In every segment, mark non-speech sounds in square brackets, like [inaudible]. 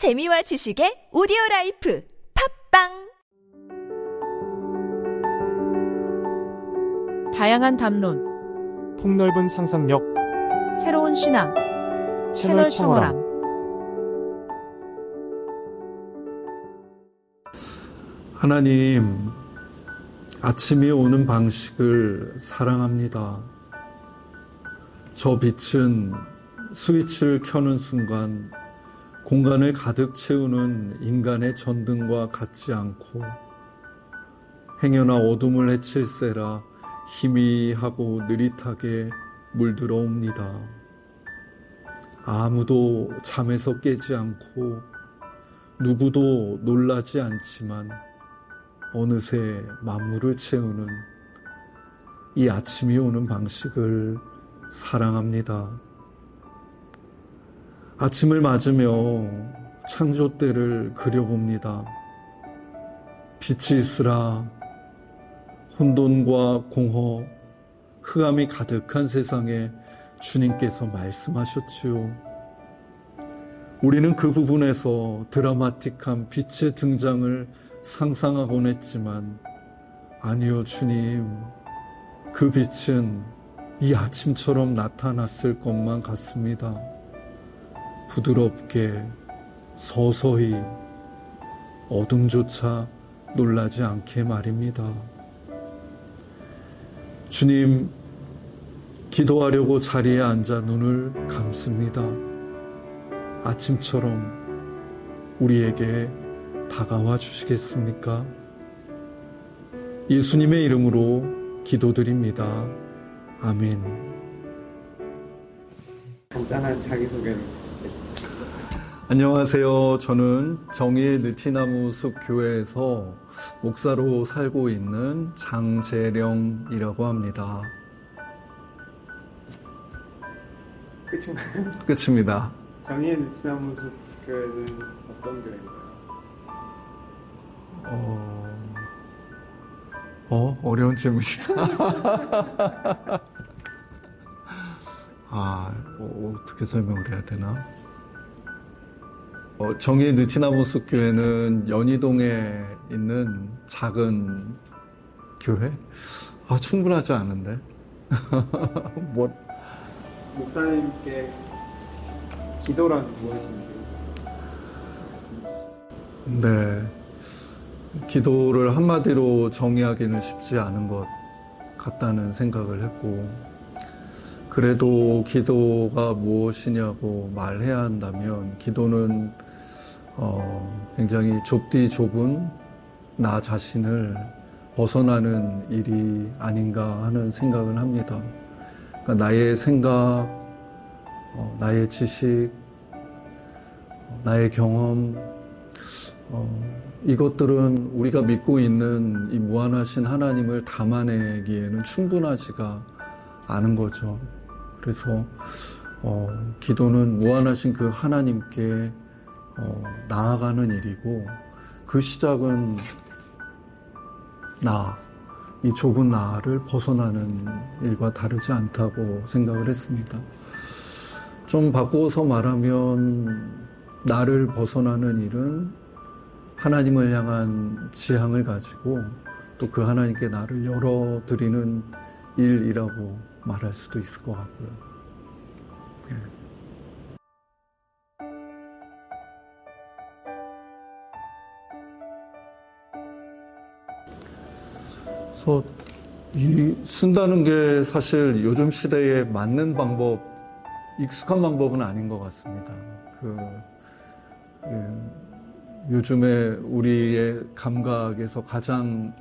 재미와 지식의 오디오 life 팟빵 다양한 담론, 폭넓은 상상력 새로운 신앙, 채널. 청어람. 하나님, 아침이 오는 방식을 사랑합니다. 저 빛은 스위치를 켜는 순간 공간을 가득 채우는 인간의 전등과 같지 않고 행여나 어둠을 해칠세라 희미하고 느릿하게 물들어 옵니다. 아무도 잠에서 깨지 않고 누구도 놀라지 않지만 어느새 만물을 채우는 이 아침이 오는 방식을 사랑합니다. 아침을 맞으며 창조 때를 그려봅니다. 빛이 있으라 혼돈과 공허, 흑암이 가득한 세상에 주님께서 말씀하셨지요. 우리는 그 부분에서 드라마틱한 빛의 등장을 상상하곤 했지만, 아니요, 주님. 그 빛은 이 아침처럼 나타났을 것만 같습니다. 부드럽게, 서서히, 어둠조차 놀라지 않게 말입니다. 주님, 기도하려고 자리에 앉아 눈을 감습니다. 아침처럼 우리에게 다가와 주시겠습니까? 예수님의 이름으로 기도드립니다. 아멘. 간단한 자기소개를. 안녕하세요. 저는 정의의 느티나무 숲 교회에서 목사로 살고 있는 장재령이라고 합니다. 끝인가요? 끝입니다. 정의의 느티나무 숲 교회는 어떤 교회인가요? 어, 어 어려운 질문이다. [laughs] 아, 어, 어떻게 설명을 해야 되나? 어, 정의 느티나무 숲 교회는 연희동에 있는 작은 교회? 아, 충분하지 않은데. [laughs] 뭐, 목사님께 기도란 무엇인지. 네. 기도를 한마디로 정의하기는 쉽지 않은 것 같다는 생각을 했고, 그래도 기도가 무엇이냐고 말해야 한다면, 기도는, 어, 굉장히 좁디 좁은 나 자신을 벗어나는 일이 아닌가 하는 생각을 합니다. 그러니까 나의 생각, 어, 나의 지식, 어, 나의 경험, 어, 이것들은 우리가 믿고 있는 이 무한하신 하나님을 담아내기에는 충분하지가 않은 거죠. 그래서 어, 기도는 무한하신 그 하나님께 어, 나아가는 일이고 그 시작은 나, 이 좁은 나를 벗어나는 일과 다르지 않다고 생각을 했습니다. 좀 바꾸어서 말하면 나를 벗어나는 일은 하나님을 향한 지향을 가지고 또 그 하나님께 나를 열어드리는 일이라고 말할 수도 있을 것 같고요. 예. 그래서 이 쓴다는 게 사실 요즘 시대에 맞는 방법, 익숙한 방법은 아닌 것 같습니다. 그 예, 요즘에 우리의 감각에서 가장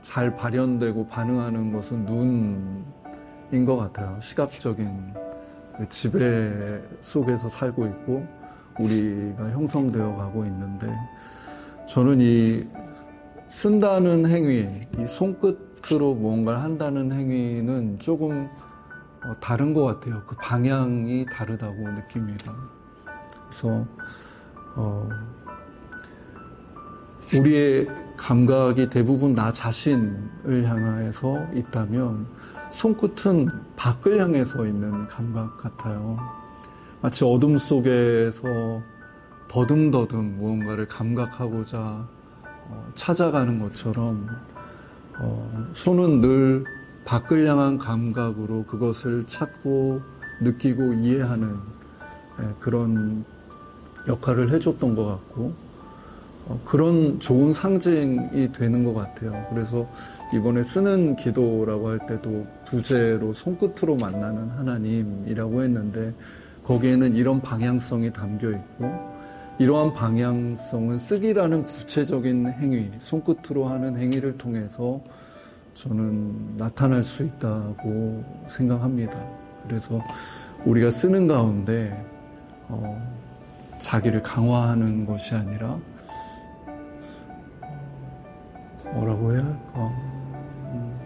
잘 발현되고 반응하는 것은 눈인 것 같아요. 시각적인 그 지배 속에서 살고 있고 우리가 형성되어 가고 있는데 저는 이 쓴다는 행위, 이 손끝으로 무언가를 한다는 행위는 조금 어, 다른 것 같아요. 그 방향이 다르다고 느낍니다. 그래서 어, 우리의 감각이 대부분 나 자신을 향해서 있다면 손끝은 밖을 향해서 있는 감각 같아요. 마치 어둠 속에서 더듬더듬 무언가를 감각하고자 어, 찾아가는 것처럼 어, 손은 늘 밖을 향한 감각으로 그것을 찾고 느끼고 이해하는 예, 그런 역할을 해줬던 것 같고 어, 그런 좋은 상징이 되는 것 같아요. 그래서 이번에 쓰는 기도라고 할 때도 부제로 손끝으로 만나는 하나님이라고 했는데 거기에는 이런 방향성이 담겨 있고 이러한 방향성은 쓰기라는 구체적인 행위, 손끝으로 하는 행위를 통해서 저는 나타날 수 있다고 생각합니다. 그래서 우리가 쓰는 가운데 어, 자기를 강화하는 것이 아니라 어, 뭐라고 해야 할까? 음,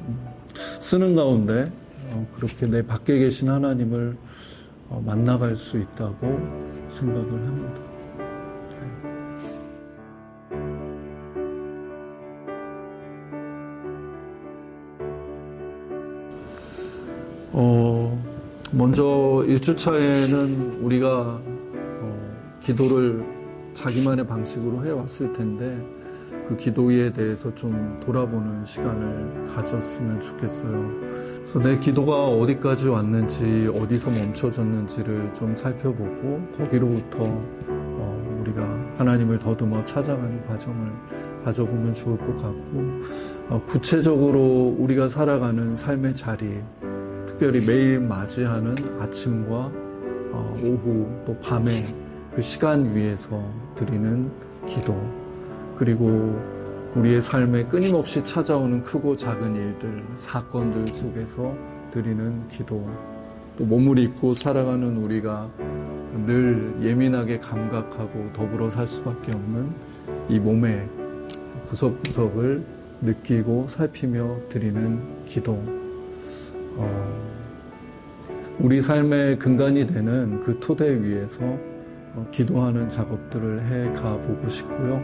음, 쓰는 가운데 어, 그렇게 내 밖에 계신 하나님을 어, 만나갈 수 있다고 생각을 합니다. 어, 먼저 1주차에는 우리가 어, 기도를 자기만의 방식으로 해왔을 텐데 그 기도에 대해서 좀 돌아보는 시간을 가졌으면 좋겠어요. 그래서 내 기도가 어디까지 왔는지 어디서 멈춰졌는지를 좀 살펴보고 거기로부터 어, 우리가 하나님을 더듬어 찾아가는 과정을 가져보면 좋을 것 같고 어, 구체적으로 우리가 살아가는 삶의 자리 특별히 매일 맞이하는 아침과 어, 오후 또 밤에 그 시간 위에서 드리는 기도 그리고 우리의 삶에 끊임없이 찾아오는 크고 작은 일들 사건들 속에서 드리는 기도 또 몸을 입고 살아가는 우리가 늘 예민하게 감각하고 더불어 살 수밖에 없는 이 몸의 구석구석을 느끼고 살피며 드리는 기도. 어, 우리 삶의 근간이 되는 그 토대 위에서 어, 기도하는 작업들을 해 가보고 싶고요.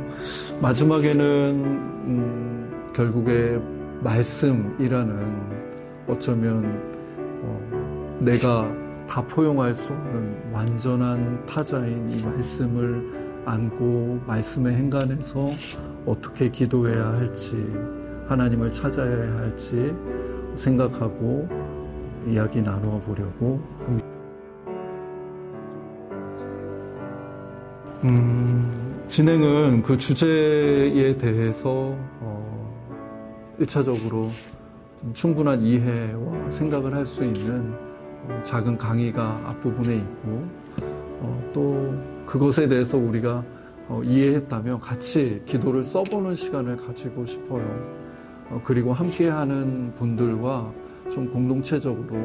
마지막에는 음, 결국에 말씀이라는 어쩌면 어, 내가 다 포용할 수 없는 완전한 타자인 이 말씀을 안고 말씀의 행간에서 어떻게 기도해야 할지 하나님을 찾아야 할지 생각하고 이야기 나누어 보려고 합니다. 음, 진행은 그 주제에 대해서 어, 1차적으로 충분한 이해와 생각을 할 수 있는 어, 작은 강의가 앞부분에 있고 어, 또 그것에 대해서 우리가 어, 이해했다면 같이 기도를 써보는 시간을 가지고 싶어요. 어, 그리고 함께하는 분들과 좀 공동체적으로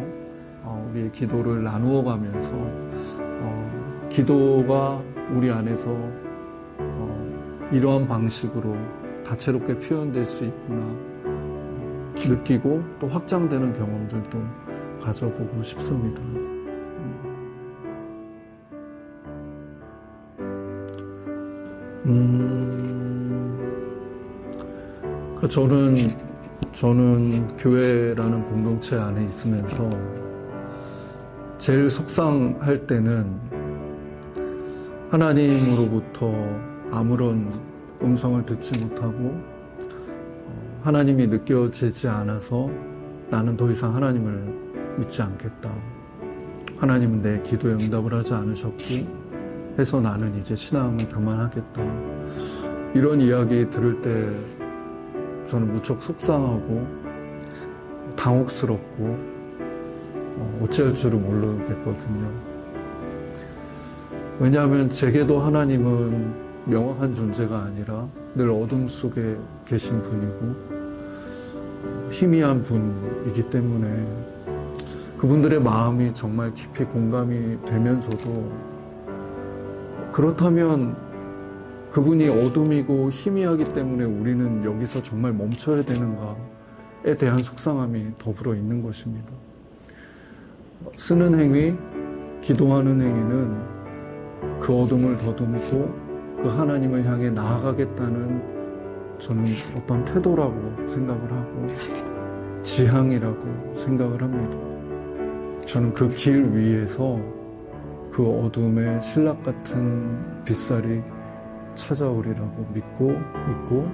어, 우리의 기도를 나누어 가면서 어, 기도가 우리 안에서 어, 이러한 방식으로 다채롭게 표현될 수 있구나 느끼고 또 확장되는 경험들도 가져보고 싶습니다. 음, 그 저는 저는 교회라는 공동체 안에 있으면서 제일 속상할 때는 하나님으로부터 아무런 음성을 듣지 못하고 하나님이 느껴지지 않아서 나는 더 이상 하나님을 믿지 않겠다. 하나님은 내 기도에 응답을 하지 않으셨고 해서 나는 이제 신앙을 그만하겠다. 이런 이야기 들을 때 저는 무척 속상하고 당혹스럽고 어찌할 줄을 모르겠거든요. 왜냐하면 제게도 하나님은 명확한 존재가 아니라 늘 어둠 속에 계신 분이고 희미한 분이기 때문에 그분들의 마음이 정말 깊이 공감이 되면서도 그렇다면 그분이 어둠이고 희미하기 때문에 우리는 여기서 정말 멈춰야 되는가에 대한 속상함이 더불어 있는 것입니다. 쓰는 행위, 기도하는 행위는 그 어둠을 더듬고 그 하나님을 향해 나아가겠다는 저는 어떤 태도라고 생각을 하고 지향이라고 생각을 합니다. 저는 그 길 위에서 그 어둠의 신락 같은 빛살이 찾아오리라고 믿고 있고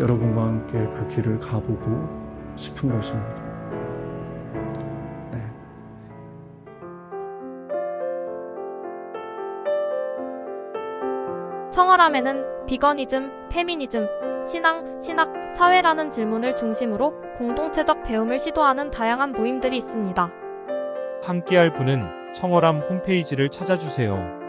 여러분과 함께 그 길을 가보고 싶은 것입니다. 청어람에는 비거니즘, 페미니즘, 신앙, 신학, 사회라는 질문을 중심으로 공동체적 배움을 시도하는 다양한 모임들이 있습니다. 함께할 분은 청어람 홈페이지를 찾아주세요.